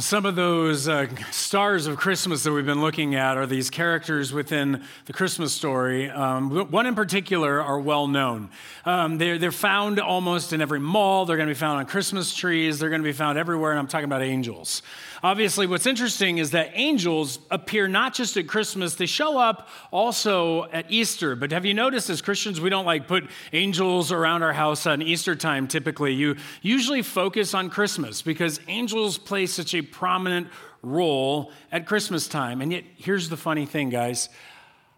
Some of those uh, stars of Christmas that we've been looking at are these characters within the Christmas story. Um, one in particular are well known. Um, they're, they're found almost in every mall. They're going to be found on Christmas trees. They're going to be found everywhere, and I'm talking about angels. Obviously, what's interesting is that angels appear not just at Christmas, they show up also at Easter. But have you noticed as Christians, we don't like put angels around our house on Easter time typically. You usually focus on Christmas because angels play such a prominent role at Christmas time. And yet, here's the funny thing, guys.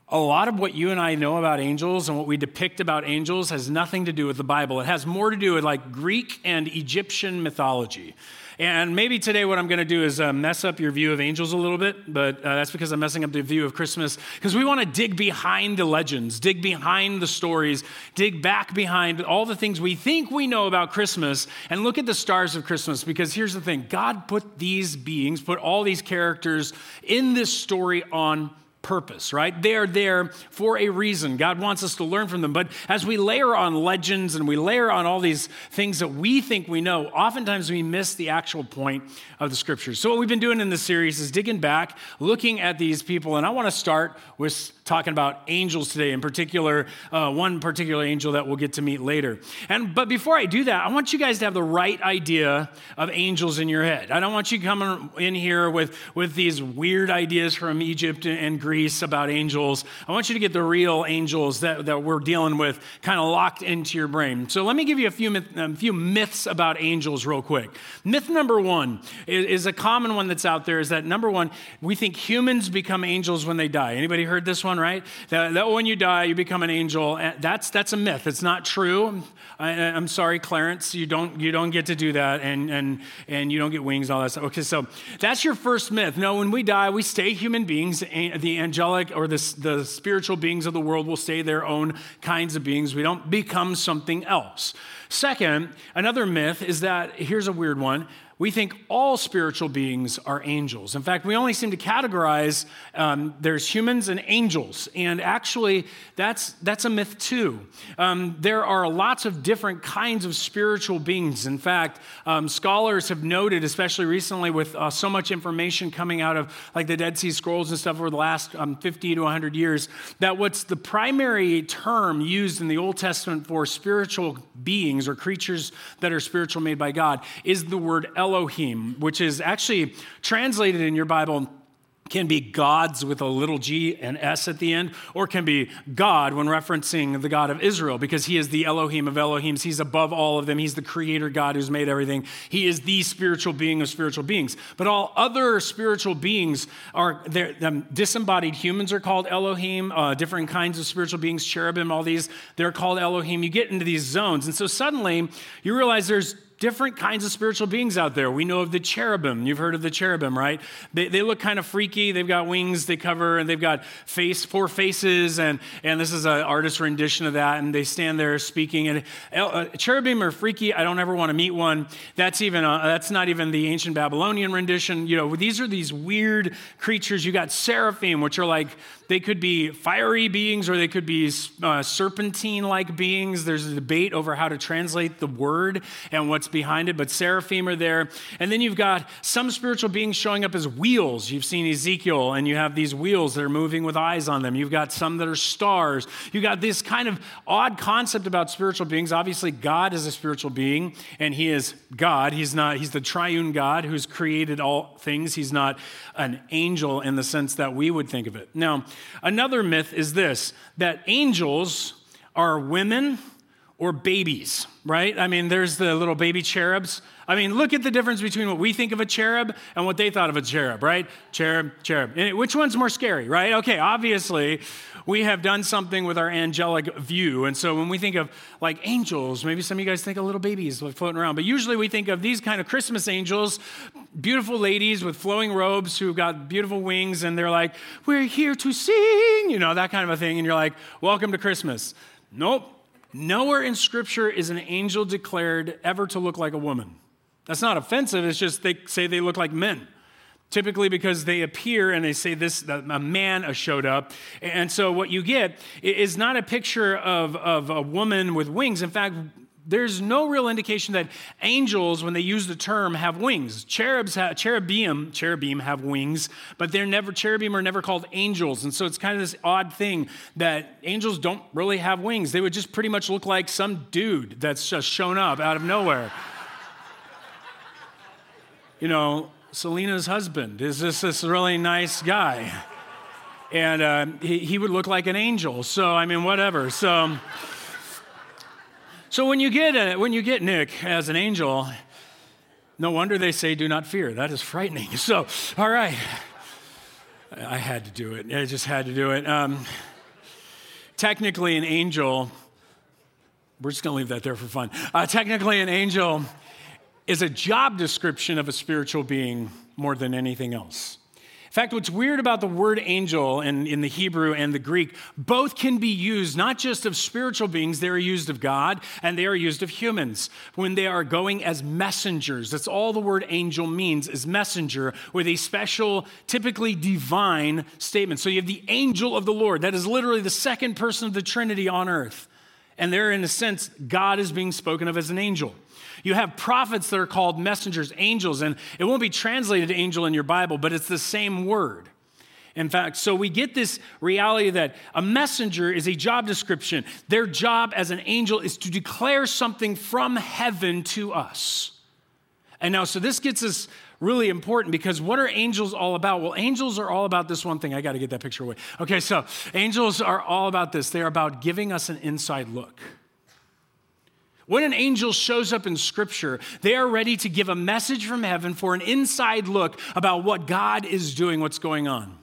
A lot of what you and I know about angels and what we depict about angels has nothing to do with the Bible. It has more to do with like Greek and Egyptian mythology. And maybe today what I'm going to do is uh, mess up your view of angels a little bit, but uh, that's because I'm messing up the view of Christmas. Because we want to dig behind the legends, dig behind the stories, dig back behind all the things we think we know about Christmas, and look at the stars of Christmas. Because here's the thing God put these beings, put all these characters in this story on purpose, right? They are there for a reason. God wants us to learn from them. But as we layer on legends and we layer on all these things that we think we know, oftentimes we miss the actual point of the scriptures. So, what we've been doing in this series is digging back, looking at these people. And I want to start with talking about angels today, in particular, uh, one particular angel that we'll get to meet later. And But before I do that, I want you guys to have the right idea of angels in your head. I don't want you coming in here with, with these weird ideas from Egypt and Greece about angels. I want you to get the real angels that, that we're dealing with kind of locked into your brain. So let me give you a few, a few myths about angels real quick. Myth number one is, is a common one that's out there is that number one, we think humans become angels when they die. Anybody heard this one, right? That, that when you die, you become an angel. That's, that's a myth. It's not true. I, am sorry, Clarence, you don't, you don't get to do that and, and, and you don't get wings, all that stuff. Okay, so that's your first myth. No, when we die, we stay human beings. The angelic or the, the spiritual beings of the world will stay their own kinds of beings. We don't become something else. Second, another myth is that, here's a weird one we think all spiritual beings are angels. In fact, we only seem to categorize um, there's humans and angels, and actually, that's that's a myth too. Um, there are lots of different kinds of spiritual beings. In fact, um, scholars have noted, especially recently, with uh, so much information coming out of like the Dead Sea Scrolls and stuff over the last um, 50 to 100 years, that what's the primary term used in the Old Testament for spiritual beings or creatures that are spiritual made by God is the word El Elohim, which is actually translated in your Bible can be gods with a little g and s at the end, or can be God when referencing the God of Israel, because he is the Elohim of Elohims. He's above all of them. He's the creator God who's made everything. He is the spiritual being of spiritual beings. But all other spiritual beings are, um, disembodied humans are called Elohim, uh, different kinds of spiritual beings, cherubim, all these, they're called Elohim. You get into these zones. And so suddenly you realize there's different kinds of spiritual beings out there. We know of the cherubim. You've heard of the cherubim, right? They, they look kind of freaky. They've got wings they cover, and they've got face, four faces, and, and this is an artist rendition of that, and they stand there speaking. And uh, cherubim are freaky. I don't ever want to meet one. That's even uh, that's not even the ancient Babylonian rendition. You know, these are these weird creatures. You got seraphim, which are like they could be fiery beings or they could be uh, serpentine like beings. There's a debate over how to translate the word and what's behind it, but seraphim are there. And then you've got some spiritual beings showing up as wheels. You've seen Ezekiel, and you have these wheels that are moving with eyes on them. You've got some that are stars. You've got this kind of odd concept about spiritual beings. Obviously, God is a spiritual being, and He is God. He's not, He's the triune God who's created all things. He's not an angel in the sense that we would think of it. Now, Another myth is this that angels are women or babies, right? I mean, there's the little baby cherubs. I mean, look at the difference between what we think of a cherub and what they thought of a cherub, right? Cherub, cherub. Eh, which one's more scary, right? Okay, obviously, we have done something with our angelic view. And so when we think of like angels, maybe some of you guys think of little babies floating around, but usually we think of these kind of Christmas angels, beautiful ladies with flowing robes who've got beautiful wings, and they're like, We're here to sing, you know, that kind of a thing. And you're like, Welcome to Christmas. Nope. Nowhere in Scripture is an angel declared ever to look like a woman. That's not offensive, it's just they say they look like men typically because they appear and they say this a man showed up and so what you get is not a picture of, of a woman with wings in fact there's no real indication that angels, when they use the term, have wings. Cherubs, cherubim, cherubim have wings, but they're never cherubim are never called angels, and so it's kind of this odd thing that angels don't really have wings. They would just pretty much look like some dude that's just shown up out of nowhere. you know, Selena's husband is just this really nice guy, and uh, he, he would look like an angel. So I mean, whatever. So. So when you get a, when you get Nick as an angel, no wonder they say do not fear. That is frightening. So, all right. I had to do it. I just had to do it. Um, technically, an angel, we're just going to leave that there for fun. Uh, technically, an angel is a job description of a spiritual being more than anything else. In fact, what's weird about the word angel in, in the Hebrew and the Greek, both can be used not just of spiritual beings, they are used of God and they are used of humans when they are going as messengers. That's all the word angel means is messenger with a special, typically divine statement. So you have the angel of the Lord. That is literally the second person of the Trinity on earth. And there, in a sense, God is being spoken of as an angel. You have prophets that are called messengers, angels, and it won't be translated angel in your Bible, but it's the same word. In fact, so we get this reality that a messenger is a job description. Their job as an angel is to declare something from heaven to us. And now, so this gets us really important because what are angels all about? Well, angels are all about this one thing. I got to get that picture away. Okay, so angels are all about this. They're about giving us an inside look. When an angel shows up in Scripture, they are ready to give a message from heaven for an inside look about what God is doing, what's going on.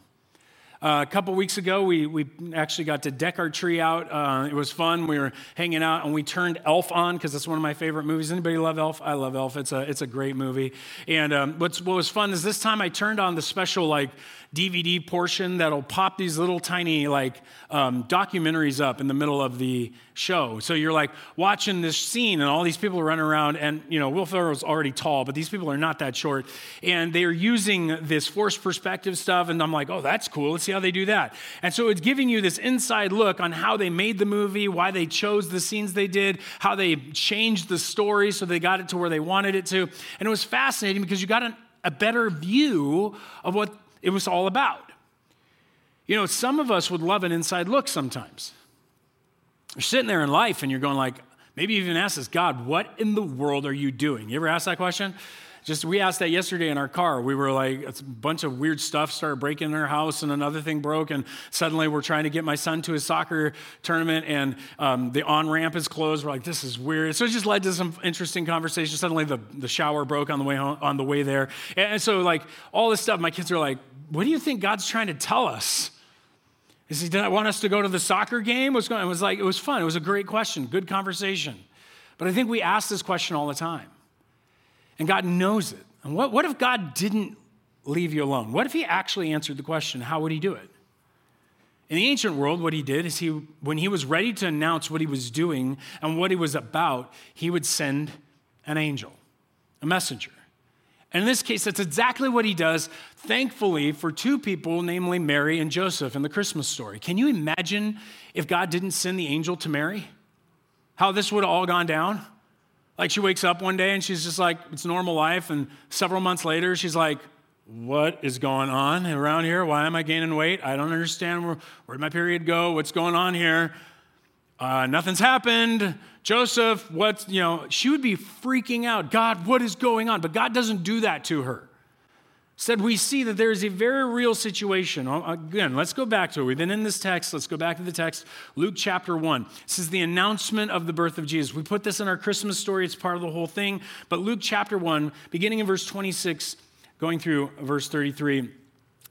Uh, a couple weeks ago, we, we actually got to deck our tree out. Uh, it was fun. We were hanging out and we turned Elf on because that's one of my favorite movies. Anybody love Elf? I love Elf. It's a, it's a great movie. And um, what's, what was fun is this time I turned on the special like DVD portion that'll pop these little tiny like um, documentaries up in the middle of the show. So you're like watching this scene and all these people are running around and you know Will Ferrell's already tall, but these people are not that short, and they are using this forced perspective stuff. And I'm like, oh, that's cool. Let's see how they do that. And so it's giving you this inside look on how they made the movie, why they chose the scenes they did, how they changed the story so they got it to where they wanted it to. And it was fascinating because you got an, a better view of what it was all about. You know, some of us would love an inside look sometimes. You're sitting there in life and you're going like, maybe you even ask this, God, what in the world are you doing? You ever ask that question? Just we asked that yesterday in our car. We were like, a bunch of weird stuff started breaking in our house, and another thing broke, and suddenly we're trying to get my son to his soccer tournament, and um, the on ramp is closed. We're like, this is weird. So it just led to some interesting conversation. Suddenly the, the shower broke on the way home, on the way there, and so like all this stuff. My kids are like, what do you think God's trying to tell us? Is he did I want us to go to the soccer game? What's going? It was like it was fun. It was a great question, good conversation. But I think we ask this question all the time. And God knows it. And what, what if God didn't leave you alone? What if He actually answered the question? How would He do it? In the ancient world, what he did is he, when he was ready to announce what he was doing and what he was about, he would send an angel, a messenger. And in this case, that's exactly what he does, thankfully, for two people, namely Mary and Joseph in the Christmas story. Can you imagine if God didn't send the angel to Mary? How this would have all gone down? Like she wakes up one day and she's just like, it's normal life. And several months later, she's like, what is going on around here? Why am I gaining weight? I don't understand. Where, where'd my period go? What's going on here? Uh, nothing's happened. Joseph, what's, you know, she would be freaking out. God, what is going on? But God doesn't do that to her. Said we see that there is a very real situation. Uh, again, let's go back to it. We've been in this text. Let's go back to the text. Luke chapter 1. This is the announcement of the birth of Jesus. We put this in our Christmas story, it's part of the whole thing. But Luke chapter 1, beginning in verse 26, going through verse 33.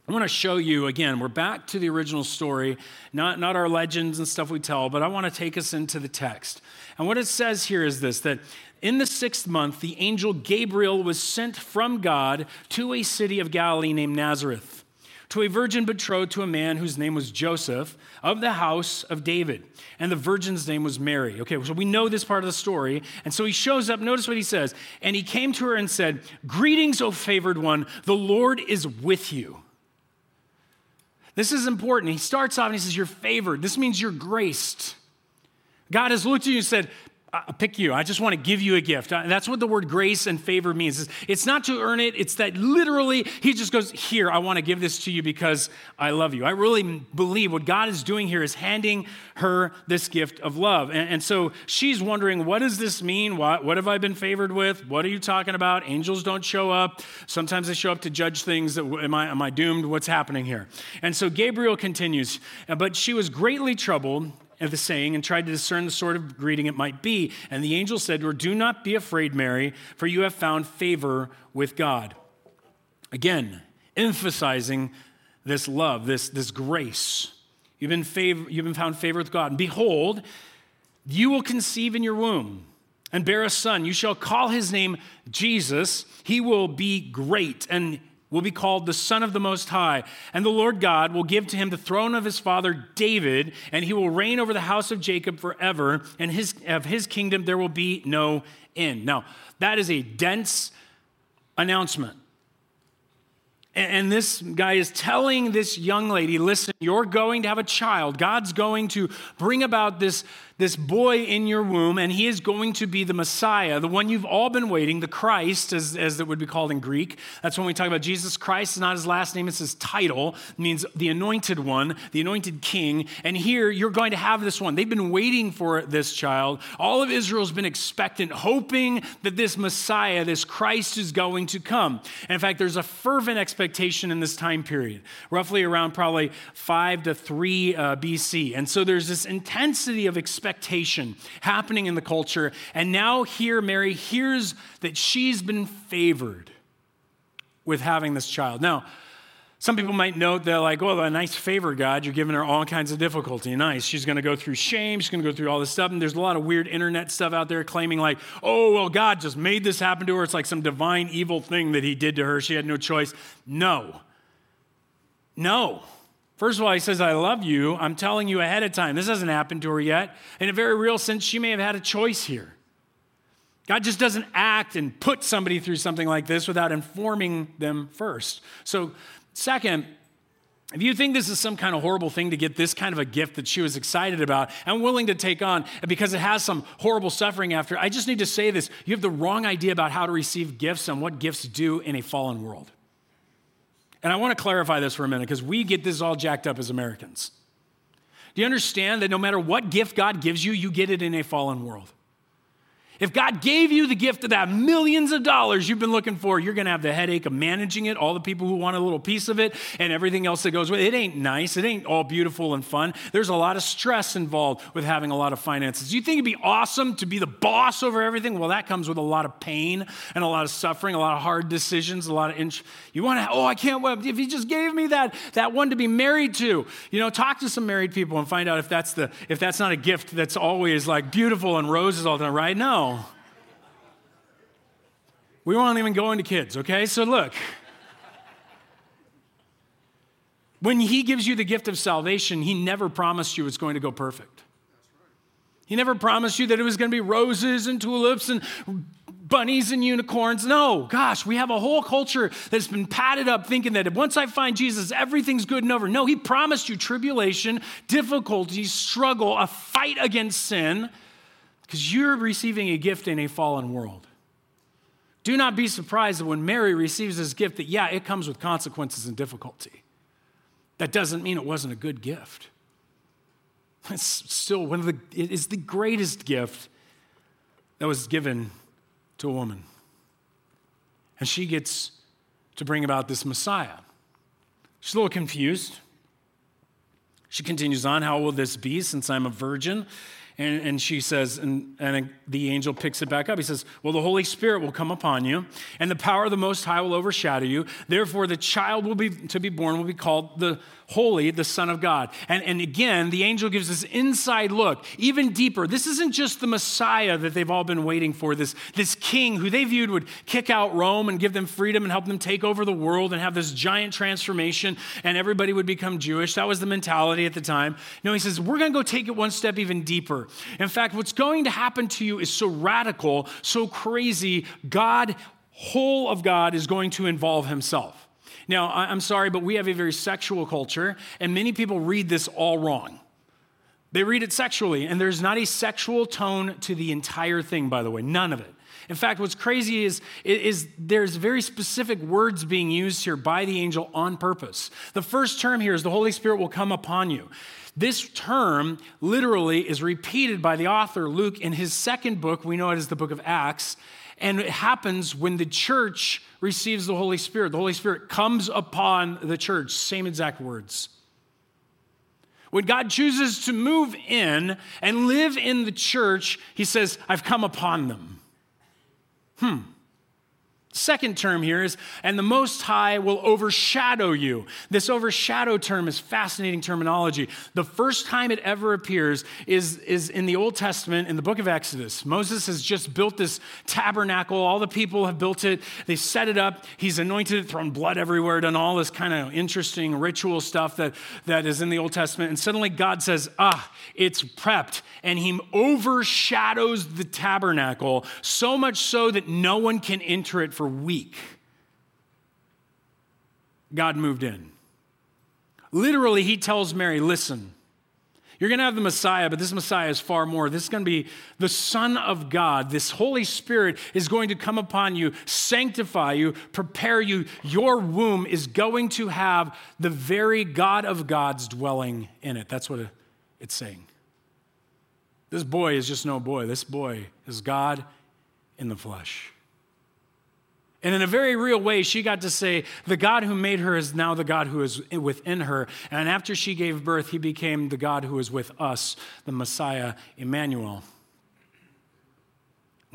I want to show you again, we're back to the original story, not, not our legends and stuff we tell, but I want to take us into the text. And what it says here is this that in the sixth month, the angel Gabriel was sent from God to a city of Galilee named Nazareth, to a virgin betrothed to a man whose name was Joseph of the house of David. And the virgin's name was Mary. Okay, so we know this part of the story. And so he shows up. Notice what he says. And he came to her and said, Greetings, O favored one, the Lord is with you. This is important. He starts off and he says, You're favored. This means you're graced. God has looked at you and said, I pick you. I just want to give you a gift. That's what the word grace and favor means. It's not to earn it, it's that literally he just goes, Here, I want to give this to you because I love you. I really believe what God is doing here is handing her this gift of love. And, and so she's wondering, What does this mean? What, what have I been favored with? What are you talking about? Angels don't show up. Sometimes they show up to judge things. Am I, am I doomed? What's happening here? And so Gabriel continues, But she was greatly troubled of the saying and tried to discern the sort of greeting it might be. And the angel said to her, Do not be afraid, Mary, for you have found favor with God. Again, emphasizing this love, this, this grace. You've been, favor, you've been found favor with God. And behold, you will conceive in your womb and bear a son. You shall call his name Jesus. He will be great and will be called the Son of the Most High. And the Lord God will give to him the throne of his father David, and he will reign over the house of Jacob forever, and his, of his kingdom there will be no end. Now, that is a dense announcement. And this guy is telling this young lady, listen, you're going to have a child. God's going to bring about this this boy in your womb, and he is going to be the Messiah, the one you've all been waiting, the Christ, as, as it would be called in Greek. That's when we talk about Jesus Christ, it's not his last name, it's his title. It means the anointed one, the anointed king. And here you're going to have this one. They've been waiting for this child. All of Israel's been expectant, hoping that this Messiah, this Christ, is going to come. And in fact, there's a fervent expectation in this time period, roughly around probably 5 to 3 uh, BC. And so there's this intensity of expectation expectation happening in the culture. And now, here, Mary hears that she's been favored with having this child. Now, some people might note that, like, well, a nice favor, God, you're giving her all kinds of difficulty. Nice. She's going to go through shame. She's going to go through all this stuff. And there's a lot of weird internet stuff out there claiming, like, oh, well, God just made this happen to her. It's like some divine evil thing that he did to her. She had no choice. No. No. First of all, he says, I love you. I'm telling you ahead of time. This hasn't happened to her yet. In a very real sense, she may have had a choice here. God just doesn't act and put somebody through something like this without informing them first. So, second, if you think this is some kind of horrible thing to get this kind of a gift that she was excited about and willing to take on because it has some horrible suffering after, I just need to say this. You have the wrong idea about how to receive gifts and what gifts do in a fallen world. And I want to clarify this for a minute because we get this all jacked up as Americans. Do you understand that no matter what gift God gives you, you get it in a fallen world? If God gave you the gift of that millions of dollars you've been looking for, you're going to have the headache of managing it, all the people who want a little piece of it, and everything else that goes with it. It ain't nice. It ain't all beautiful and fun. There's a lot of stress involved with having a lot of finances. You think it'd be awesome to be the boss over everything? Well, that comes with a lot of pain and a lot of suffering, a lot of hard decisions, a lot of. Int- you want to, oh, I can't wait. If he just gave me that, that one to be married to, you know, talk to some married people and find out if that's, the, if that's not a gift that's always like beautiful and roses all the time, right? No. We won't even go into kids, okay? So look. When he gives you the gift of salvation, he never promised you it's going to go perfect. He never promised you that it was going to be roses and tulips and bunnies and unicorns. No, gosh, we have a whole culture that's been padded up thinking that once I find Jesus, everything's good and over. No, he promised you tribulation, difficulty, struggle, a fight against sin because you're receiving a gift in a fallen world. Do not be surprised that when Mary receives this gift, that yeah, it comes with consequences and difficulty. That doesn't mean it wasn't a good gift. It's still one of the, it is the greatest gift that was given to a woman. And she gets to bring about this Messiah. She's a little confused. She continues on, How will this be since I'm a virgin? And, and she says, and, and the angel picks it back up. He says, Well, the Holy Spirit will come upon you, and the power of the Most High will overshadow you. Therefore, the child will be to be born will be called the holy, the Son of God. And, and again, the angel gives this inside look, even deeper. This isn't just the Messiah that they've all been waiting for, this, this king who they viewed would kick out Rome and give them freedom and help them take over the world and have this giant transformation, and everybody would become Jewish. That was the mentality at the time. No, he says, We're going to go take it one step even deeper. In fact, what's going to happen to you is so radical, so crazy. God, whole of God, is going to involve himself. Now, I'm sorry, but we have a very sexual culture, and many people read this all wrong. They read it sexually, and there's not a sexual tone to the entire thing, by the way, none of it. In fact, what's crazy is, is there's very specific words being used here by the angel on purpose. The first term here is the Holy Spirit will come upon you. This term literally is repeated by the author Luke in his second book. We know it as the book of Acts. And it happens when the church receives the Holy Spirit. The Holy Spirit comes upon the church, same exact words. When God chooses to move in and live in the church, he says, I've come upon them. Hmm. Second term here is, and the Most High will overshadow you. This overshadow term is fascinating terminology. The first time it ever appears is, is in the Old Testament in the book of Exodus. Moses has just built this tabernacle. All the people have built it. They set it up. He's anointed it, thrown blood everywhere, done all this kind of interesting ritual stuff that, that is in the Old Testament. And suddenly God says, ah, it's prepped. And he overshadows the tabernacle so much so that no one can enter it for for week, God moved in. Literally, he tells Mary, listen, you're going to have the Messiah, but this Messiah is far more. This is going to be the Son of God. This Holy Spirit is going to come upon you, sanctify you, prepare you. Your womb is going to have the very God of gods dwelling in it. That's what it's saying. This boy is just no boy. This boy is God in the flesh. And in a very real way, she got to say, The God who made her is now the God who is within her. And after she gave birth, he became the God who is with us, the Messiah, Emmanuel.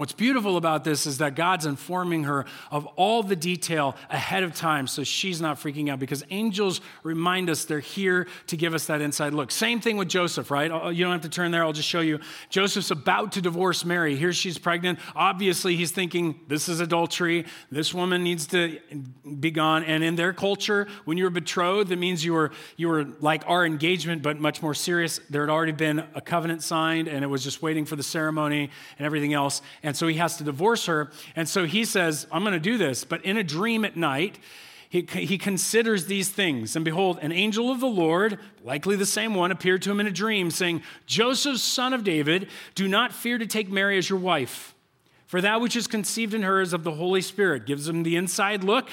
What's beautiful about this is that God's informing her of all the detail ahead of time so she's not freaking out because angels remind us they're here to give us that inside look. Same thing with Joseph, right? Uh, you don't have to turn there, I'll just show you. Joseph's about to divorce Mary. Here she's pregnant. Obviously, he's thinking, this is adultery. This woman needs to be gone. And in their culture, when you were betrothed, that means you were, you were like our engagement, but much more serious. There had already been a covenant signed, and it was just waiting for the ceremony and everything else. And and so he has to divorce her. And so he says, I'm going to do this. But in a dream at night, he, he considers these things. And behold, an angel of the Lord, likely the same one, appeared to him in a dream, saying, Joseph, son of David, do not fear to take Mary as your wife. For that which is conceived in her is of the Holy Spirit. Gives him the inside look.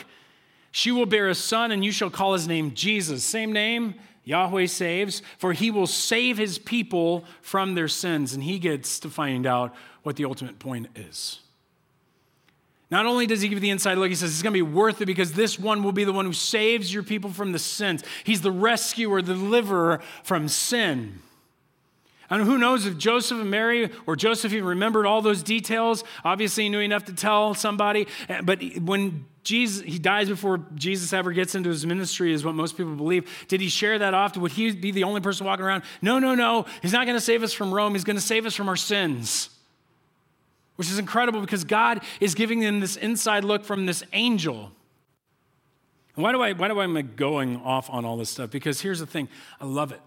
She will bear a son, and you shall call his name Jesus. Same name, Yahweh saves, for he will save his people from their sins. And he gets to find out what the ultimate point is. Not only does he give the inside look, he says it's going to be worth it because this one will be the one who saves your people from the sins. He's the rescuer, the deliverer from sin. And who knows if Joseph and Mary or Joseph even remembered all those details. Obviously, he knew enough to tell somebody. Eh, but when Jesus, he dies before Jesus ever gets into his ministry, is what most people believe. Did he share that often? Would he be the only person walking around? No, no, no. He's not going to save us from Rome. He's going to save us from our sins which is incredible because God is giving them this inside look from this angel. why do I why do I am going off on all this stuff? Because here's the thing, I love it.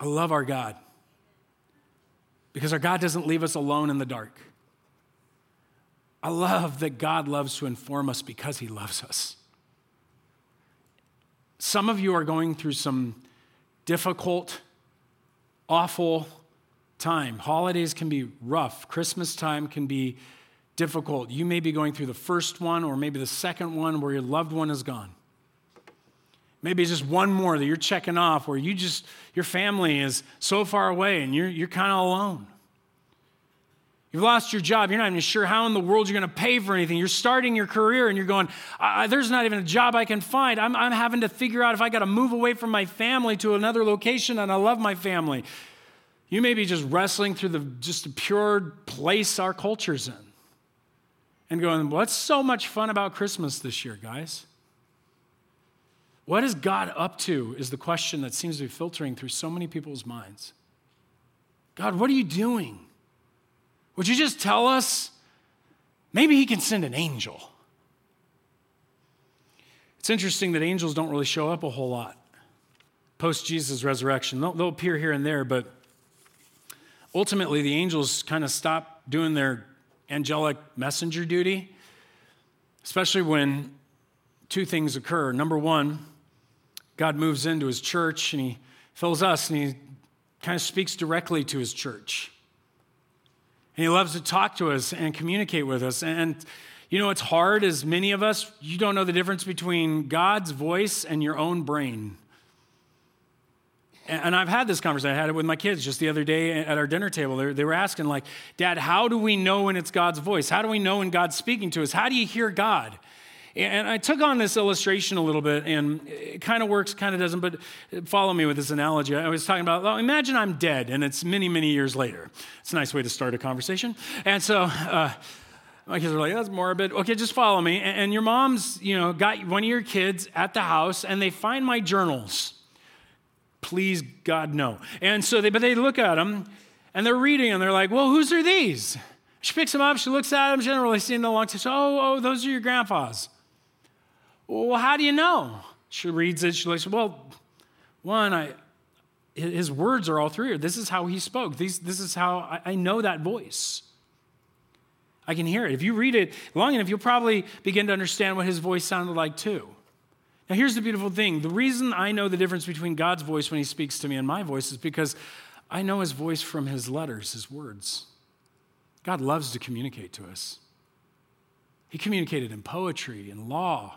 I love our God. Because our God doesn't leave us alone in the dark. I love that God loves to inform us because he loves us. Some of you are going through some difficult, awful, time. Holidays can be rough, Christmas time can be difficult. You may be going through the first one or maybe the second one where your loved one is gone. Maybe it's just one more that you're checking off where you just, your family is so far away and you're, you're kind of alone. You've lost your job. You're not even sure how in the world you're going to pay for anything. You're starting your career and you're going, there's not even a job I can find. I'm, I'm having to figure out if I got to move away from my family to another location and I love my family. You may be just wrestling through the just a pure place our culture's in and going, What's so much fun about Christmas this year, guys? What is God up to? Is the question that seems to be filtering through so many people's minds. God, what are you doing? Would you just tell us? Maybe He can send an angel. It's interesting that angels don't really show up a whole lot post Jesus' resurrection. They'll, they'll appear here and there, but ultimately, the angels kind of stop doing their angelic messenger duty, especially when two things occur. Number one, God moves into his church and he fills us and he kind of speaks directly to his church. And he loves to talk to us and communicate with us. And you know, it's hard as many of us, you don't know the difference between God's voice and your own brain. And I've had this conversation. I had it with my kids just the other day at our dinner table. They were asking, like, Dad, how do we know when it's God's voice? How do we know when God's speaking to us? How do you hear God? And I took on this illustration a little bit, and it kind of works, kind of doesn't, but follow me with this analogy. I was talking about, well, imagine I'm dead, and it's many, many years later. It's a nice way to start a conversation. And so, uh, my kids are like, that's morbid. Okay, just follow me. And your mom's, you know, got one of your kids at the house, and they find my journals. Please, God, no. And so they, but they look at them, and they're reading, and they're like, well, whose are these? She picks them up, she looks at them, generally seeing the long time. Oh, oh, those are your grandpa's. Well, how do you know? She reads it. She looks, well, one, I, his words are all through here. This is how he spoke. These, this is how I, I know that voice. I can hear it. If you read it long enough, you'll probably begin to understand what his voice sounded like too. Now, here's the beautiful thing the reason I know the difference between God's voice when he speaks to me and my voice is because I know his voice from his letters, his words. God loves to communicate to us. He communicated in poetry, in law,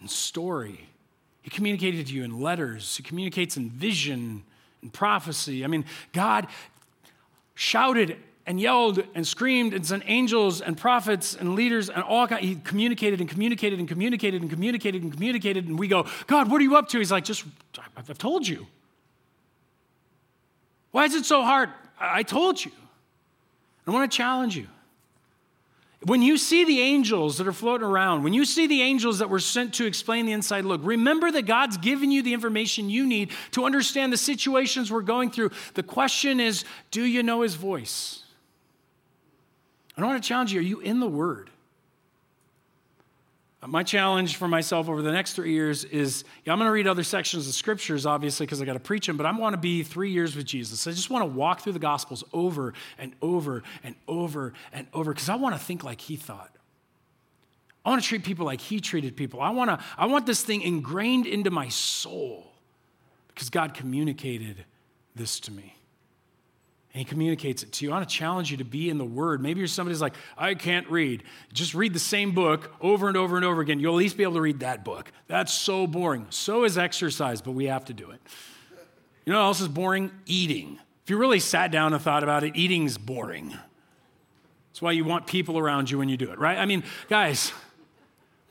and story. He communicated to you in letters. He communicates in vision and prophecy. I mean, God shouted and yelled and screamed and sent angels and prophets and leaders and all. He communicated and communicated and communicated and communicated and communicated. And we go, God, what are you up to? He's like, just, I've told you. Why is it so hard? I told you. I want to challenge you. When you see the angels that are floating around, when you see the angels that were sent to explain the inside look, remember that God's given you the information you need to understand the situations we're going through. The question is do you know his voice? I want to challenge you are you in the Word? Uh, my challenge for myself over the next three years is yeah, I'm going to read other sections of scriptures, obviously, because I got to preach them, but I want to be three years with Jesus. I just want to walk through the Gospels over and over and over and over because I want to think like he thought. I want to treat people like he treated people. I want, to, I want this thing ingrained into my soul because God communicated this to me and he communicates it to you. I want to challenge you to be in the Word. Maybe you're somebody who's like, I can't read. Just read the same book over and over and over again. You'll at least be able to read that book. That's so boring. So is exercise, but we have to do it. You know what else is boring? Eating. If you really sat down and thought about it, eating's boring. That's why you want people around you when you do it, right? I mean, guys,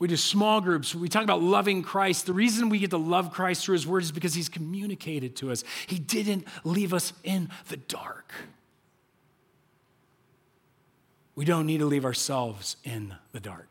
we do small groups. We talk about loving Christ. The reason we get to love Christ through his word is because he's communicated to us. He didn't leave us in the dark. We don't need to leave ourselves in the dark.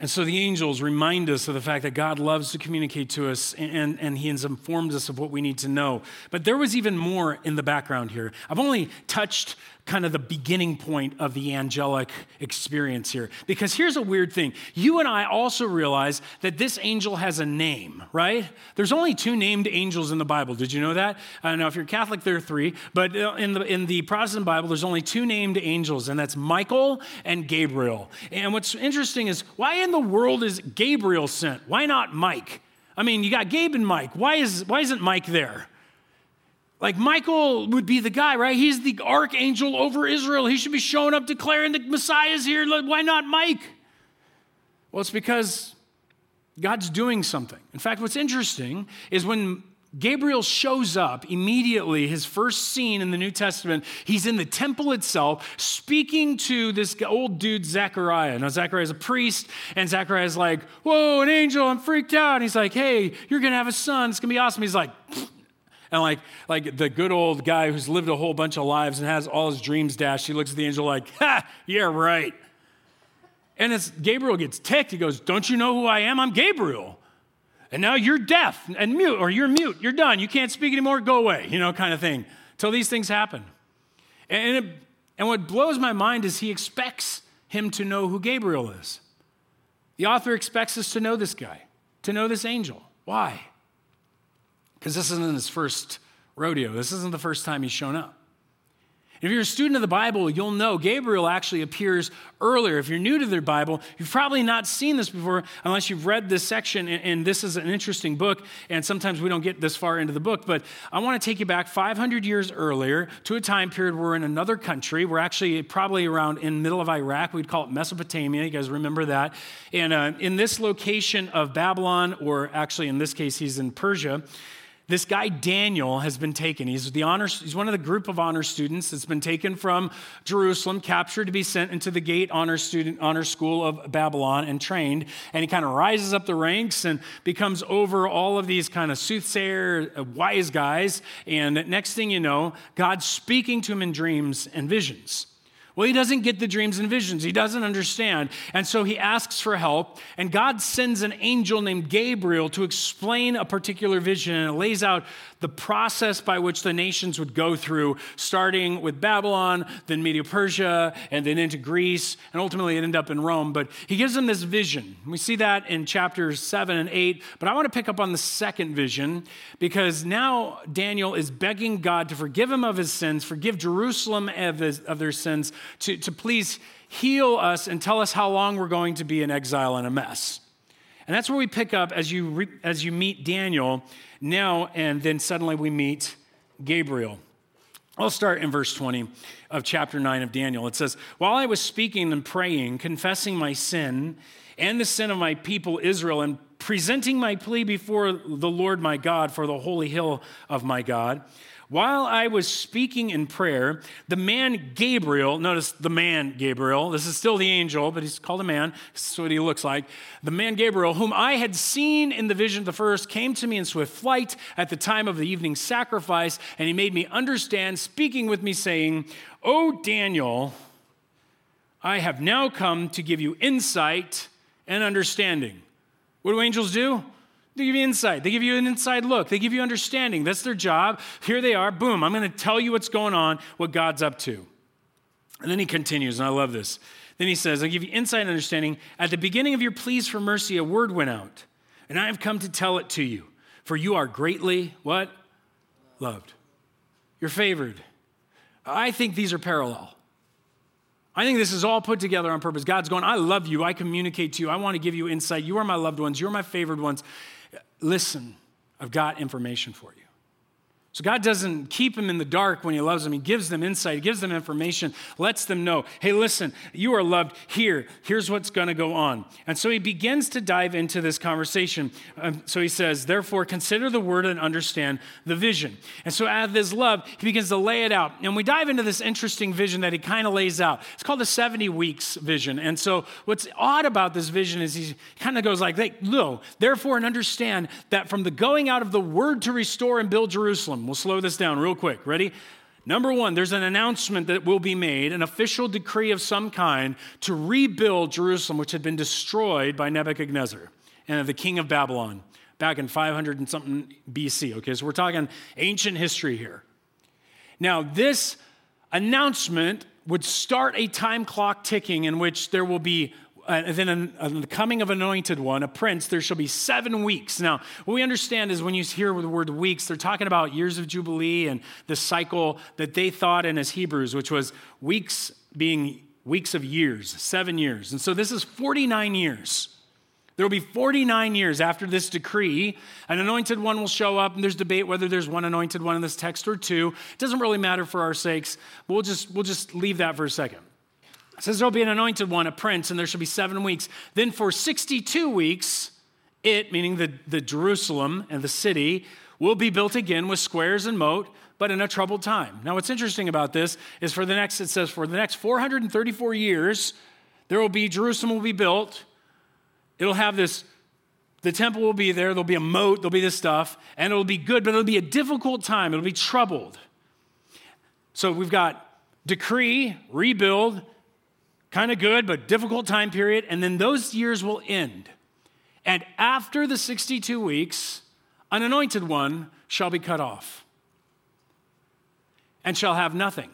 And so the angels remind us of the fact that God loves to communicate to us and, and He has informed us of what we need to know. But there was even more in the background here. I've only touched kind of the beginning point of the angelic experience here. Because here's a weird thing. You and I also realize that this angel has a name, right? There's only two named angels in the Bible. Did you know that? I don't know if you're Catholic, there are three. But uh, in the, in the Protestant Bible, there's only two named angels, and that's Michael and Gabriel. And what's interesting is why in the world is Gabriel sent? Why not Mike? I mean, you got Gabe and Mike. Why, is, why isn't Mike there? Like Michael would be the guy, right? He's the archangel over Israel. He should be showing up declaring the Messiah's here. Why not Mike? Well, it's because God's doing something. In fact, what's interesting is when Gabriel shows up immediately, his first scene in the New Testament, he's in the temple itself speaking to this old dude, Zechariah. Now, Zechariah is a priest, and Zechariah is like, Whoa, an angel, I'm freaked out. And he's like, Hey, you're going to have a son. It's going to be awesome. He's like, and like, like the good old guy who's lived a whole bunch of lives and has all his dreams dashed, he looks at the angel like, ha, yeah, right. And as Gabriel gets ticked, he goes, Don't you know who I am? I'm Gabriel. And now you're deaf and mute, or you're mute. You're done. You can't speak anymore. Go away, you know, kind of thing. Till these things happen. And, it, and what blows my mind is he expects him to know who Gabriel is. The author expects us to know this guy, to know this angel. Why? Because this isn't his first rodeo. This isn't the first time he's shown up. If you're a student of the Bible, you'll know Gabriel actually appears earlier. If you're new to the Bible, you've probably not seen this before unless you've read this section, and this is an interesting book, and sometimes we don't get this far into the book, but I want to take you back 500 years earlier to a time period where we're in another country. We're actually probably around in middle of Iraq. We'd call it Mesopotamia. You guys remember that? And uh, in this location of Babylon, or actually in this case, he's in Persia, this guy Daniel has been taken. He's the honor, he's one of the group of honor students that's been taken from Jerusalem, captured to be sent into the gate honor student honor school of Babylon and trained. And he kind of rises up the ranks and becomes over all of these kind of soothsayer, uh, wise guys. And next thing you know, God's speaking to him in dreams and visions. Well, he doesn't get the dreams and visions. He doesn't understand. And so he asks for help. And God sends an angel named Gabriel to explain a particular vision. And it lays out the process by which the nations would go through, starting with Babylon, then Media Persia, and then into Greece, and ultimately it ended up in Rome. But he gives them this vision. We see that in chapters seven and eight. But I want to pick up on the second vision because now Daniel is begging God to forgive him of his sins, forgive Jerusalem of, his, of their sins, to, to please heal us and tell us how long we're going to be in exile and a mess. And that's where we pick up as you, re, as you meet Daniel now, and then suddenly we meet Gabriel. I'll start in verse 20 of chapter 9 of Daniel. It says, While I was speaking and praying, confessing my sin and the sin of my people Israel, and presenting my plea before the Lord my God for the holy hill of my God, while I was speaking in prayer, the man Gabriel, notice the man Gabriel, this is still the angel, but he's called a man, this is what he looks like. The man Gabriel, whom I had seen in the vision of the first, came to me in swift flight at the time of the evening sacrifice, and he made me understand, speaking with me, saying, O Daniel, I have now come to give you insight and understanding. What do angels do? They give you insight. They give you an inside look. They give you understanding. That's their job. Here they are. Boom. I'm going to tell you what's going on, what God's up to. And then he continues, and I love this. Then he says, I'll give you insight and understanding. At the beginning of your pleas for mercy, a word went out, and I have come to tell it to you. For you are greatly, what? Loved. You're favored. I think these are parallel. I think this is all put together on purpose. God's going, I love you. I communicate to you. I want to give you insight. You are my loved ones. You're my favored ones. Listen, I've got information for you. So God doesn't keep them in the dark when He loves them. He gives them insight, He gives them information, lets them know, hey, listen, you are loved here. Here's what's going to go on. And so He begins to dive into this conversation. Um, so He says, therefore, consider the word and understand the vision. And so out of this love, He begins to lay it out. And we dive into this interesting vision that He kind of lays out. It's called the 70 weeks vision. And so what's odd about this vision is He kind of goes like, no, therefore, and understand that from the going out of the word to restore and build Jerusalem, We'll slow this down real quick. Ready? Number one, there's an announcement that will be made, an official decree of some kind to rebuild Jerusalem, which had been destroyed by Nebuchadnezzar and the king of Babylon back in 500 and something BC. Okay, so we're talking ancient history here. Now, this announcement would start a time clock ticking in which there will be and then in, the coming of anointed one, a prince, there shall be seven weeks. Now, what we understand is when you hear the word weeks, they're talking about years of Jubilee and the cycle that they thought in as Hebrews, which was weeks being weeks of years, seven years. And so this is 49 years. There will be 49 years after this decree. An anointed one will show up, and there's debate whether there's one anointed one in this text or two. It doesn't really matter for our sakes. We'll just, we'll just leave that for a second. It says there'll be an anointed one, a prince, and there shall be seven weeks. Then for 62 weeks, it, meaning the, the Jerusalem and the city, will be built again with squares and moat, but in a troubled time. Now, what's interesting about this is for the next, it says, for the next 434 years, there will be, Jerusalem will be built. It'll have this, the temple will be there, there'll be a moat, there'll be this stuff, and it'll be good, but it'll be a difficult time. It'll be troubled. So we've got decree, rebuild, kind of good, but difficult time period. And then those years will end. And after the 62 weeks, an anointed one shall be cut off and shall have nothing.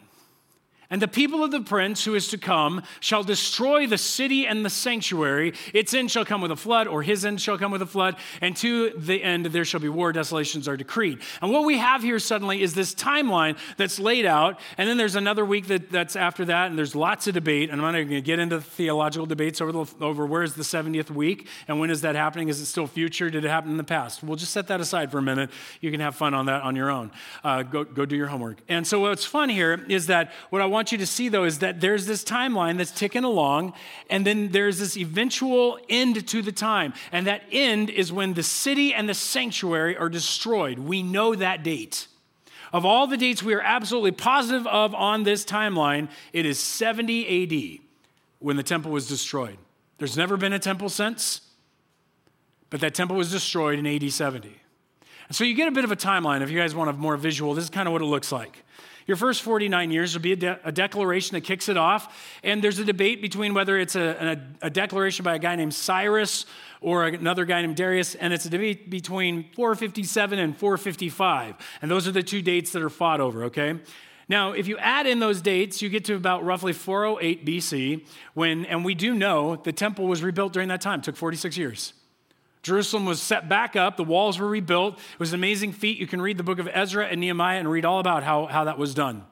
And the people of the prince who is to come shall destroy the city and the sanctuary. Its end shall come with a flood, or his end shall come with a flood, and to the end there shall be war, desolations are decreed. And what we have here suddenly is this timeline that's laid out, and then there's another week that, that's after that, and there's lots of debate. And I'm not going to get into theological debates over, the, over where is the 70th week, and when is that happening? Is it still future? Did it happen in the past? We'll just set that aside for a minute. You can have fun on that on your own. Uh, go, go do your homework. And so what's fun here is that what I want you to see, though, is that there's this timeline that's ticking along, and then there's this eventual end to the time. And that end is when the city and the sanctuary are destroyed. We know that date. Of all the dates we are absolutely positive of on this timeline, it is 70 AD when the temple was destroyed. There's never been a temple since, but that temple was destroyed in AD 70. And so you get a bit of a timeline if you guys want a more visual. This is kind of what it looks like. Your first 49 years will be a, de- a, declaration that kicks it off. And there's a debate between whether it's a, a, a, declaration by a guy named Cyrus or another guy named Darius. And it's a debate between 457 and 455. And those are the two dates that are fought over, okay? Now, if you add in those dates, you get to about roughly 408 BC, when, and we do know the temple was rebuilt during that time, it took 46 years. Jerusalem was set back up, the walls were rebuilt. It was an amazing feat. You can read the book of Ezra and Nehemiah and read all about how, how that was done.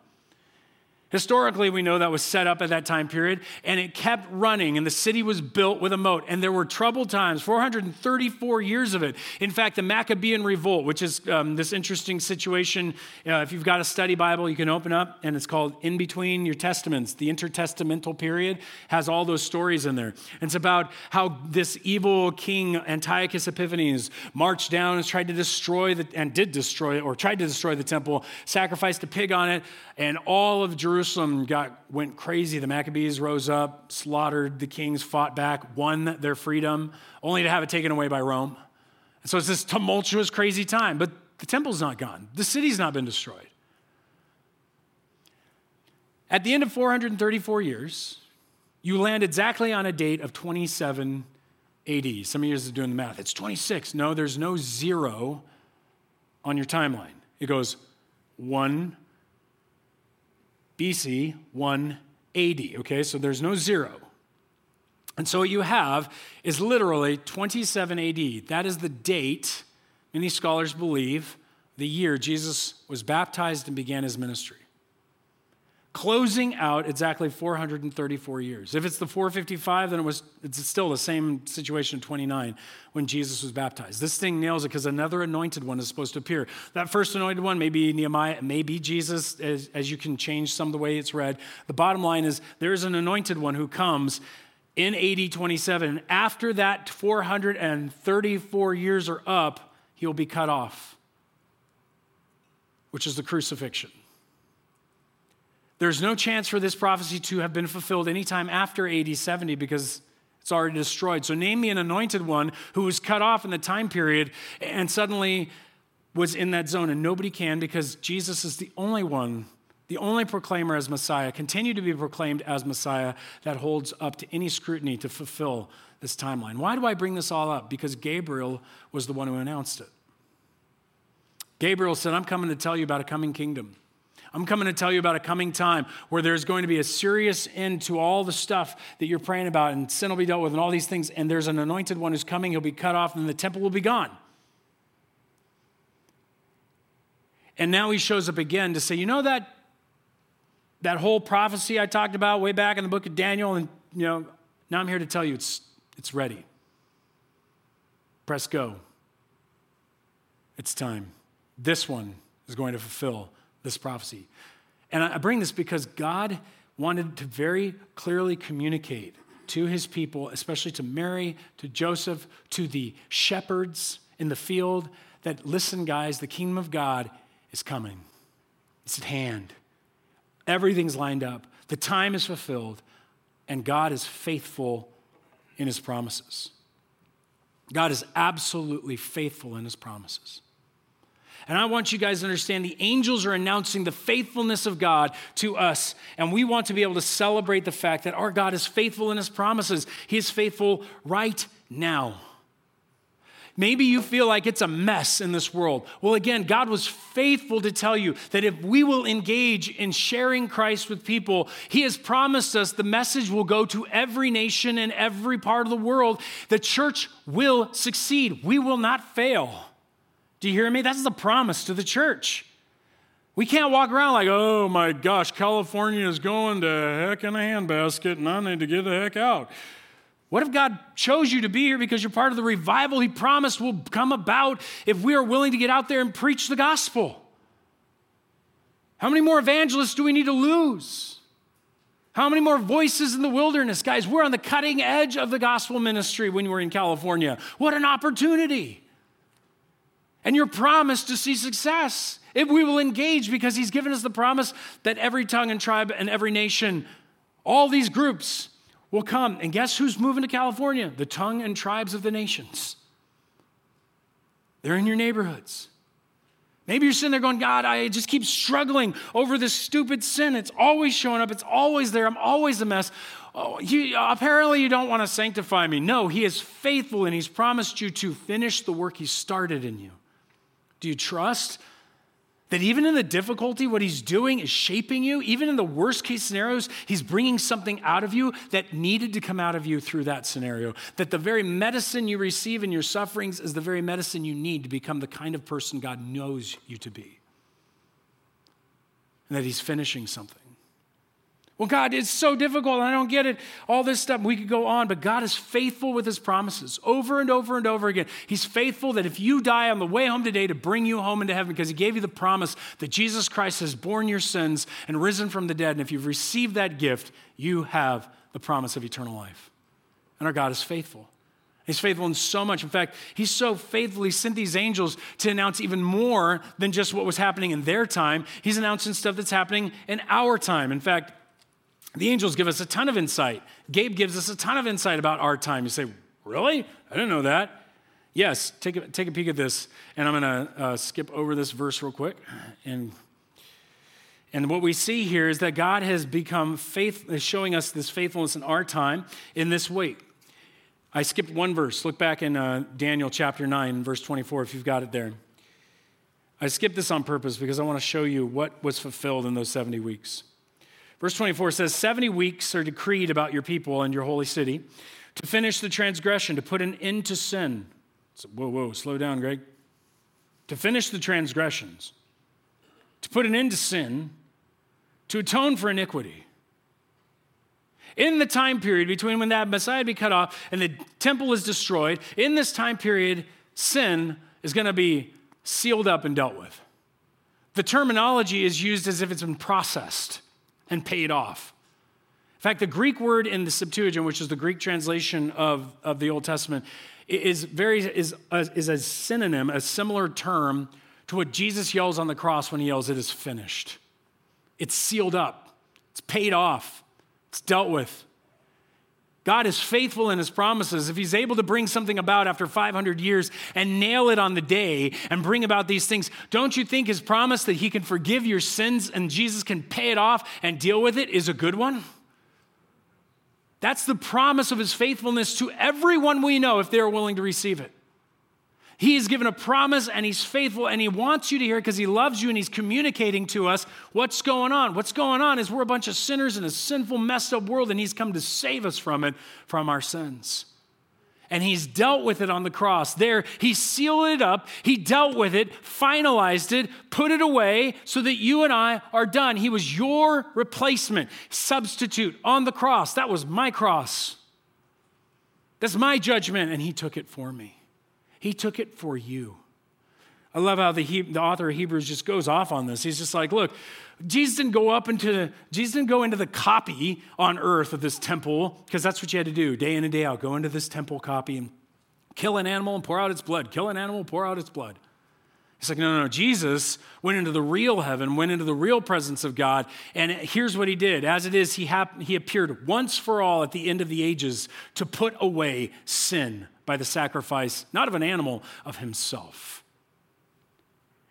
Historically, we know that was set up at that time period, and it kept running, and the city was built with a moat. And there were troubled times, 434 years of it. In fact, the Maccabean Revolt, which is um, this interesting situation, uh, if you've got a study Bible, you can open up, and it's called In Between Your Testaments. The intertestamental period has all those stories in there. It's about how this evil king, Antiochus Epiphanes, marched down and tried to destroy the, and did destroy or tried to destroy the temple, sacrificed a pig on it, and all of Jerusalem got, went crazy. The Maccabees rose up, slaughtered the kings, fought back, won their freedom, only to have it taken away by Rome. And so it's this tumultuous, crazy time. But the temple's not gone, the city's not been destroyed. At the end of 434 years, you land exactly on a date of 27 AD. Some of you are doing the math. It's 26. No, there's no zero on your timeline. It goes 1 BC 180. Okay, so there's no zero. And so what you have is literally 27 AD. That is the date, many scholars believe, the year Jesus was baptized and began his ministry closing out exactly 434 years. If it's the 455, then it was, it's still the same situation in 29 when Jesus was baptized. This thing nails it because another anointed one is supposed to appear. That first anointed one may be Nehemiah, may be Jesus, as, as you can change some of the way it's read. The bottom line is there is an anointed one who comes in AD 27. And after that 434 years are up, he'll be cut off, which is the crucifixion. There's no chance for this prophecy to have been fulfilled anytime after AD 70 because it's already destroyed. So, name me an anointed one who was cut off in the time period and suddenly was in that zone. And nobody can because Jesus is the only one, the only proclaimer as Messiah, continue to be proclaimed as Messiah that holds up to any scrutiny to fulfill this timeline. Why do I bring this all up? Because Gabriel was the one who announced it. Gabriel said, I'm coming to tell you about a coming kingdom. I'm coming to tell you about a coming time where there's going to be a serious end to all the stuff that you're praying about, and sin will be dealt with, and all these things. And there's an anointed one who's coming, he'll be cut off, and the temple will be gone. And now he shows up again to say, you know that that whole prophecy I talked about way back in the book of Daniel, and you know, now I'm here to tell you it's it's ready. Press go. It's time. This one is going to fulfill this prophecy. And I bring this because God wanted to very clearly communicate to his people, especially to Mary, to Joseph, to the shepherds in the field, that listen, guys, the kingdom of God is coming. It's at hand. Everything's lined up. The time is fulfilled, and God is faithful in his promises. God is absolutely faithful in his promises. And I want you guys to understand the angels are announcing the faithfulness of God to us. And we want to be able to celebrate the fact that our God is faithful in his promises. He is faithful right now. Maybe you feel like it's a mess in this world. Well, again, God was faithful to tell you that if we will engage in sharing Christ with people, He has promised us the message will go to every nation and every part of the world. The church will succeed, we will not fail. Do you hear me? That's the promise to the church. We can't walk around like, oh my gosh, California is going to heck in a handbasket and I need to get the heck out. What if God chose you to be here because you're part of the revival He promised will come about if we are willing to get out there and preach the gospel? How many more evangelists do we need to lose? How many more voices in the wilderness? Guys, we're on the cutting edge of the gospel ministry when we're in California. What an opportunity. And you're promised to see success if we will engage because He's given us the promise that every tongue and tribe and every nation, all these groups, will come. And guess who's moving to California? The tongue and tribes of the nations. They're in your neighborhoods. Maybe you're sitting there going, God, I just keep struggling over this stupid sin. It's always showing up, it's always there, I'm always a mess. Oh, you, apparently, you don't want to sanctify me. No, He is faithful and He's promised you to finish the work He started in you. Do you trust that even in the difficulty, what he's doing is shaping you. Even in the worst case scenarios, he's bringing something out of you that needed to come out of you through that scenario. That the very medicine you receive in your sufferings is the very medicine you need to become the kind of person God knows you to be. And that he's finishing something. Well, God, it's so difficult. I don't get it. All this stuff, we could go on, but God is faithful with his promises over and over and over again. He's faithful that if you die on the way home today to bring you home into heaven, because he gave you the promise that Jesus Christ has borne your sins and risen from the dead. And if you've received that gift, you have the promise of eternal life. And our God is faithful. He's faithful in so much. In fact, he's so faithfully sent these angels to announce even more than just what was happening in their time. He's announcing stuff that's happening in our time. In fact, the angels give us a ton of insight. Gabe gives us a ton of insight about our time. You say, Really? I didn't know that. Yes, take a, take a peek at this. And I'm going to uh, skip over this verse real quick. And, and what we see here is that God has become faith, showing us this faithfulness in our time in this way. I skipped one verse. Look back in uh, Daniel chapter 9, verse 24, if you've got it there. I skipped this on purpose because I want to show you what was fulfilled in those 70 weeks. Verse 24 says 70 weeks are decreed about your people and your holy city to finish the transgression, to put an end to sin. So, whoa, whoa, slow down, Greg. To finish the transgressions, to put an end to sin, to atone for iniquity. In the time period between when that Messiah be cut off and the temple is destroyed, in this time period, sin is going to be sealed up and dealt with. The terminology is used as if it's been processed and paid off. In fact, the Greek word in the Septuagint, which is the Greek translation of, of the Old Testament, is, very, is, a, is a synonym, a similar term to what Jesus yells on the cross when he yells, It is finished. It's sealed up, it's paid off, it's dealt with. God is faithful in his promises. If he's able to bring something about after 500 years and nail it on the day and bring about these things, don't you think his promise that he can forgive your sins and Jesus can pay it off and deal with it is a good one? That's the promise of his faithfulness to everyone we know if they're willing to receive it. He has given a promise and he's faithful and he wants you to hear because he loves you and he's communicating to us what's going on. What's going on is we're a bunch of sinners in a sinful, messed up world and he's come to save us from it, from our sins. And he's dealt with it on the cross. There, he sealed it up, he dealt with it, finalized it, put it away so that you and I are done. He was your replacement, substitute on the cross. That was my cross. That's my judgment, and he took it for me. He took it for you. I love how the, he, the author of Hebrews just goes off on this. He's just like, look, Jesus didn't go up into Jesus didn't go into the copy on earth of this temple because that's what you had to do day in and day out. Go into this temple copy and kill an animal and pour out its blood. Kill an animal, pour out its blood. He's like, no, no, no. Jesus went into the real heaven, went into the real presence of God, and here's what he did. As it is, he, hap- he appeared once for all at the end of the ages to put away sin by the sacrifice, not of an animal, of himself.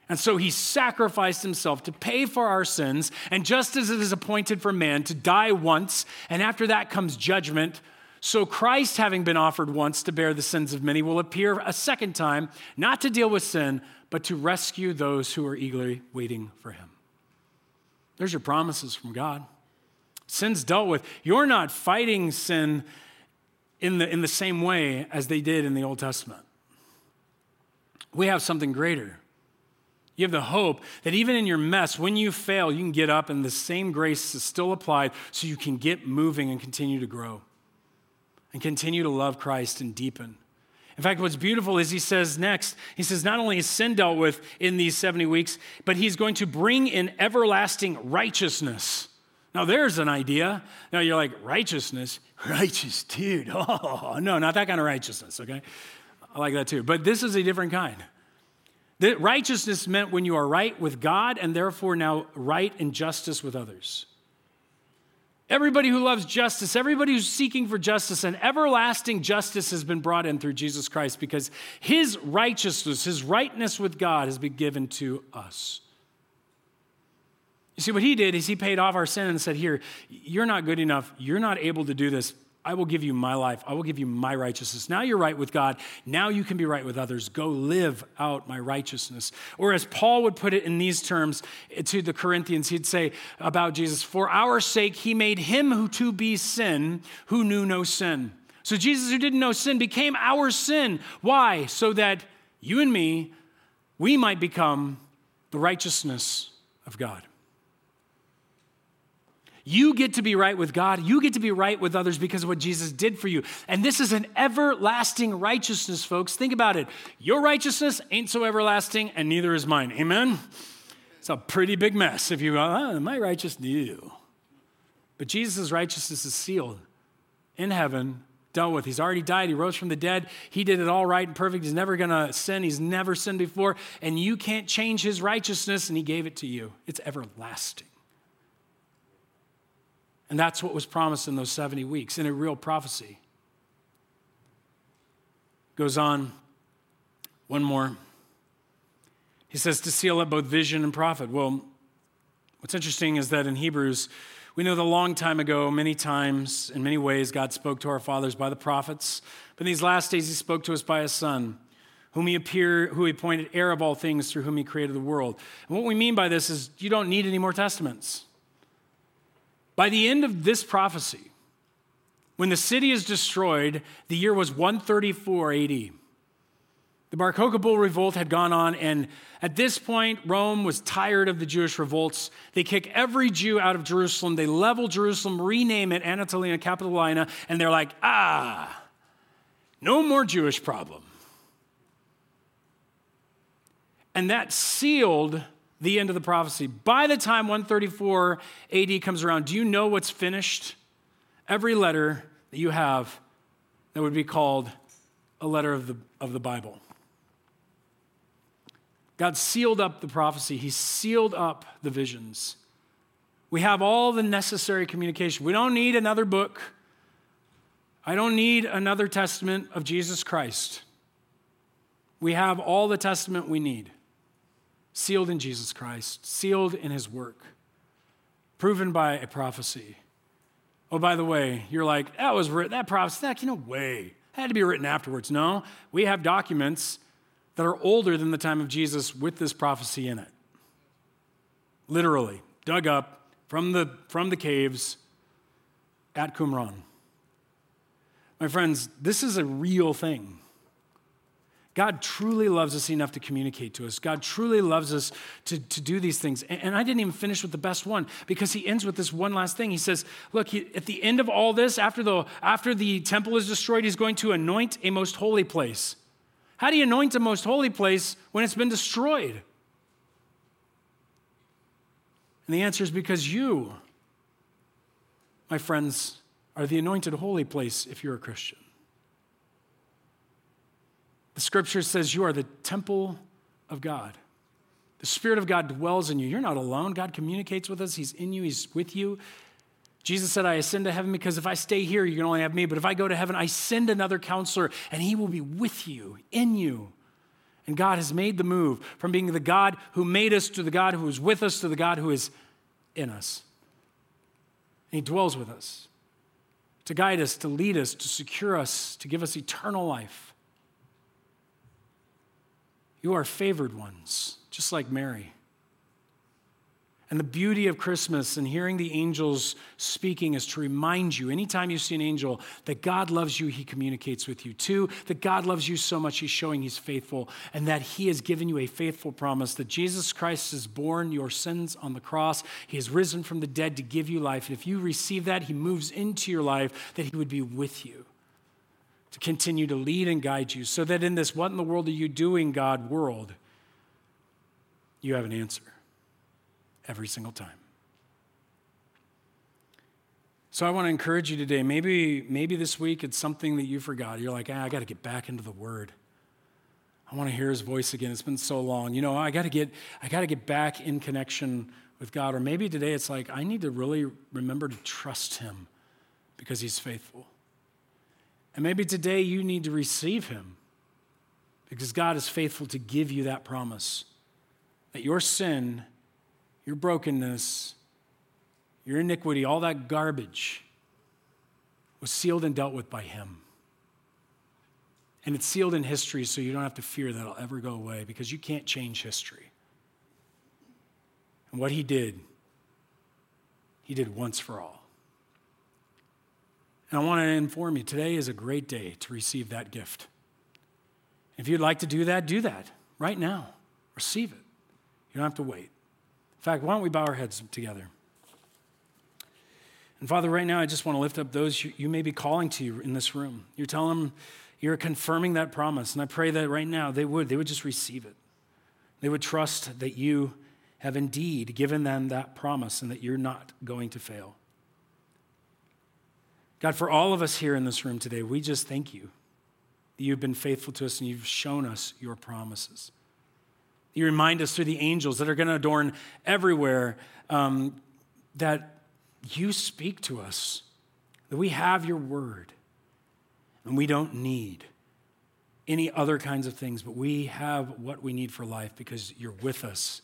And so he sacrificed himself to pay for our sins. And just as it is appointed for man to die once, and after that comes judgment, So Christ, having been offered once to bear the sins of many, will appear a second time, not to deal with sin, but to rescue those who are eagerly waiting for him. There's your promises from God. Sin's dealt with. You're not fighting sin in the, in the same way as they did in the Old Testament. We have something greater. You have the hope that even in your mess, when you fail, you can get up and the same grace is still applied so you can get moving and continue to grow and continue to love Christ and deepen. In fact, what's beautiful is he says next, he says, not only is sin dealt with in these 70 weeks, but he's going to bring in everlasting righteousness. Now, there's an idea. Now, you're like, righteousness? Righteous, dude. Oh, no, not that kind of righteousness, okay? I like that too. But this is a different kind. The righteousness meant when you are right with God and therefore now right in justice with others. Everybody who loves justice, everybody who's seeking for justice, and everlasting justice has been brought in through Jesus Christ because his righteousness, his rightness with God has been given to us. You see, what he did is he paid off our sin and said, Here, you're not good enough. You're not able to do this. I will give you my life. I will give you my righteousness. Now you're right with God. Now you can be right with others. Go live out my righteousness. Or as Paul would put it in these terms to the Corinthians, he'd say about Jesus, For our sake, he made him who to be sin who knew no sin. So Jesus, who didn't know sin, became our sin. Why? So that you and me, we might become the righteousness of God. You get to be right with God. You get to be right with others because of what Jesus did for you. And this is an everlasting righteousness, folks. Think about it. Your righteousness ain't so everlasting, and neither is mine. Amen? It's a pretty big mess if you go, ah, oh, my righteousness, no. But Jesus' righteousness is sealed in heaven, dealt with. He's already died. He rose from the dead. He did it all right and perfect. He's never going to sin. He's never sinned before. And you can't change his righteousness, and he gave it to you. It's everlasting. And that's what was promised in those 70 weeks in a real prophecy. Goes on, one more. He says to seal up both vision and prophet. Well, what's interesting is that in Hebrews, we know that a long time ago, many times, in many ways, God spoke to our fathers by the prophets. But in these last days, He spoke to us by His Son, whom He appeared, who He appointed heir of all things, through whom He created the world. And what we mean by this is you don't need any more testaments. By the end of this prophecy, when the city is destroyed, the year was 134 AD. The Bar Kokhba revolt had gone on, and at this point, Rome was tired of the Jewish revolts. They kick every Jew out of Jerusalem. They level Jerusalem, rename it Anatolia Capitolina, and they're like, ah, no more Jewish problem. And that sealed the end of the prophecy. By the time 134 AD comes around, do you know what's finished? Every letter that you have that would be called a letter of the, of the Bible. God sealed up the prophecy, He sealed up the visions. We have all the necessary communication. We don't need another book. I don't need another testament of Jesus Christ. We have all the testament we need sealed in Jesus Christ, sealed in his work, proven by a prophecy. Oh, by the way, you're like, that was written, that prophecy, that, know, way. It had to be written afterwards. No, we have documents that are older than the time of Jesus with this prophecy in it. Literally, dug up from the, from the caves at Qumran. My friends, this is a real thing. God truly loves us enough to communicate to us. God truly loves us to, to do these things. And, and I didn't even finish with the best one because he ends with this one last thing. He says, Look, he, at the end of all this, after the, after the temple is destroyed, he's going to anoint a most holy place. How do you anoint a most holy place when it's been destroyed? And the answer is because you, my friends, are the anointed holy place if you're a Christian. The scripture says you are the temple of God. The Spirit of God dwells in you. You're not alone. God communicates with us, He's in you, He's with you. Jesus said, I ascend to heaven because if I stay here, you can only have me. But if I go to heaven, I send another counselor, and he will be with you, in you. And God has made the move from being the God who made us to the God who is with us to the God who is in us. And he dwells with us. to guide us, to lead us, to secure us, to give us eternal life. You are favored ones, just like Mary. And the beauty of Christmas and hearing the angels speaking is to remind you, anytime you see an angel, that God loves you, he communicates with you. too. that God loves you so much, he's showing he's faithful, and that he has given you a faithful promise that Jesus Christ has borne your sins on the cross. He has risen from the dead to give you life. And if you receive that, he moves into your life, that he would be with you to continue to lead and guide you, so that in this what in the world are you doing, God world, you have an answer every single time. So I want to encourage you today. Maybe, maybe this week it's something that you forgot. You're like, ah, I got to get back into the Word. I want to hear His voice again. It's been so long. You know, I got to get, I got to get back in connection with God. Or maybe today it's like I need to really remember to trust Him because He's faithful. And maybe today you need to receive Him because God is faithful to give you that promise that your sin your brokenness, your iniquity, all that garbage was sealed and dealt with by Him. And it's sealed in history, so you don't have to fear that it'll ever go away because you can't change history. And what He did, He did once for all. And I want to inform you today is a great day to receive that gift. If you'd like to do that, do that right now. Receive it. You don't have to wait. In fact, why don't we bow our heads together? And Father, right now, I just want to lift up those you, may be calling to you in this room. You're telling them, you're confirming that promise. And I pray that right now they would, they would just receive it. They would trust that you have indeed given them that promise and that you're not going to fail. God, for all of us here in this room today, we just thank you that you've been faithful to us and you've shown us your promises. You remind us through the angels that are going to adorn everywhere um, that you speak to us, that we have your word, and we don't need any other kinds of things, but we have what we need for life because you're with us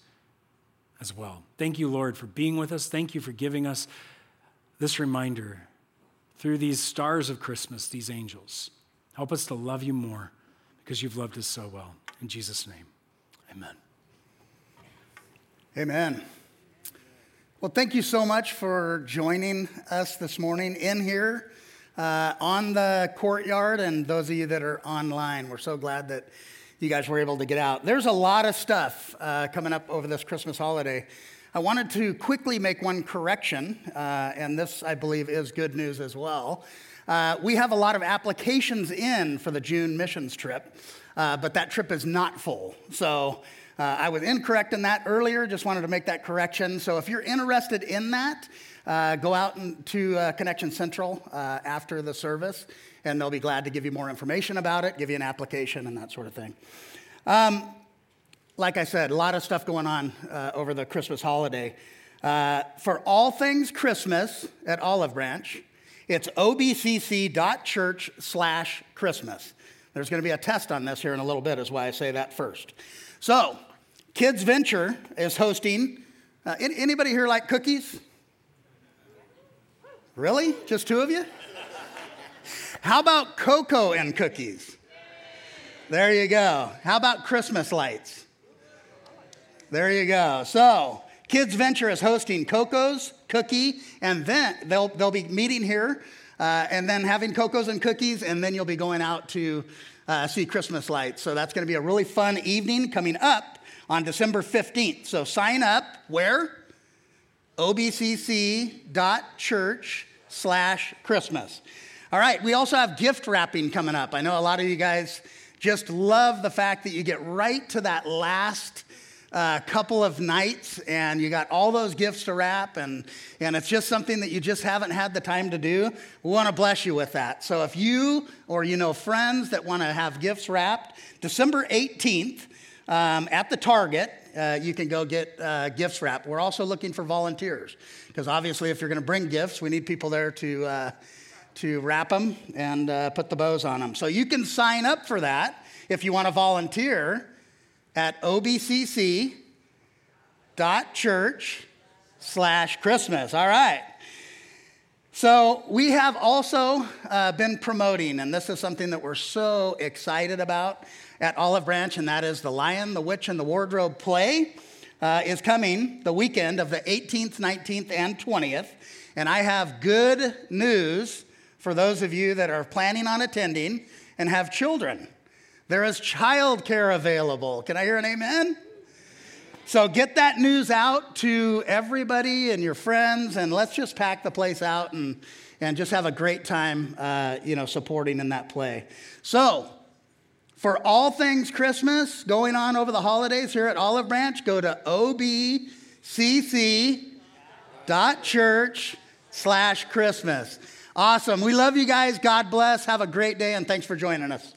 as well. Thank you, Lord, for being with us. Thank you for giving us this reminder through these stars of Christmas, these angels. Help us to love you more because you've loved us so well. In Jesus' name. Amen. Amen. Well, thank you so much for joining us this morning in here uh, on the courtyard, and those of you that are online. We're so glad that you guys were able to get out. There's a lot of stuff uh, coming up over this Christmas holiday. I wanted to quickly make one correction, uh, and this, I believe, is good news as well. Uh, we have a lot of applications in for the June missions trip, uh, but that trip is not full. So uh, I was incorrect in that earlier, just wanted to make that correction. So if you're interested in that, uh, go out to uh, Connection Central after the service, and they'll be glad to give you more information about it, give you an application, and that sort of thing. Um, like I said, a lot of stuff going on uh, over the Christmas holiday. Uh, for all things Christmas at Olive Branch, it's obcc.church slash Christmas. There's going to be a test on this here in a little bit, is why I say that first. So, Kids Venture is hosting. Uh, anybody here like cookies? Really? Just two of you? How about cocoa and cookies? There you go. How about Christmas lights? There you go. So, Kids Venture is hosting Coco's, Cookie, and then they'll, they'll be meeting here uh, and then having Coco's and cookies, and then you'll be going out to uh, see Christmas lights. So, that's going to be a really fun evening coming up on December 15th. So sign up where? obcc.church slash Christmas. All right, we also have gift wrapping coming up. I know a lot of you guys just love the fact that you get right to that last uh, couple of nights and you got all those gifts to wrap and, and it's just something that you just haven't had the time to do we want to bless you with that so if you or you know friends that want to have gifts wrapped december 18th um, at the Target, uh, you can go get uh, gifts wrapped. We're also looking for volunteers because obviously, if you're going to bring gifts, we need people there to, uh, to wrap them and uh, put the bows on them. So you can sign up for that if you want to volunteer at obcc.church slash Christmas. All right. So, we have also uh, been promoting, and this is something that we're so excited about at Olive Branch, and that is The Lion, the Witch, and the Wardrobe play. Uh, is coming the weekend of the 18th, 19th, and 20th. And I have good news for those of you that are planning on attending and have children. There is childcare available. Can I hear an amen? So get that news out to everybody and your friends, and let's just pack the place out and, and just have a great time, uh, you know, supporting in that play. So, for all things Christmas going on over the holidays here at Olive Branch, go to obcc.church slash Christmas. Awesome. We love you guys. God bless. Have a great day, and thanks for joining us.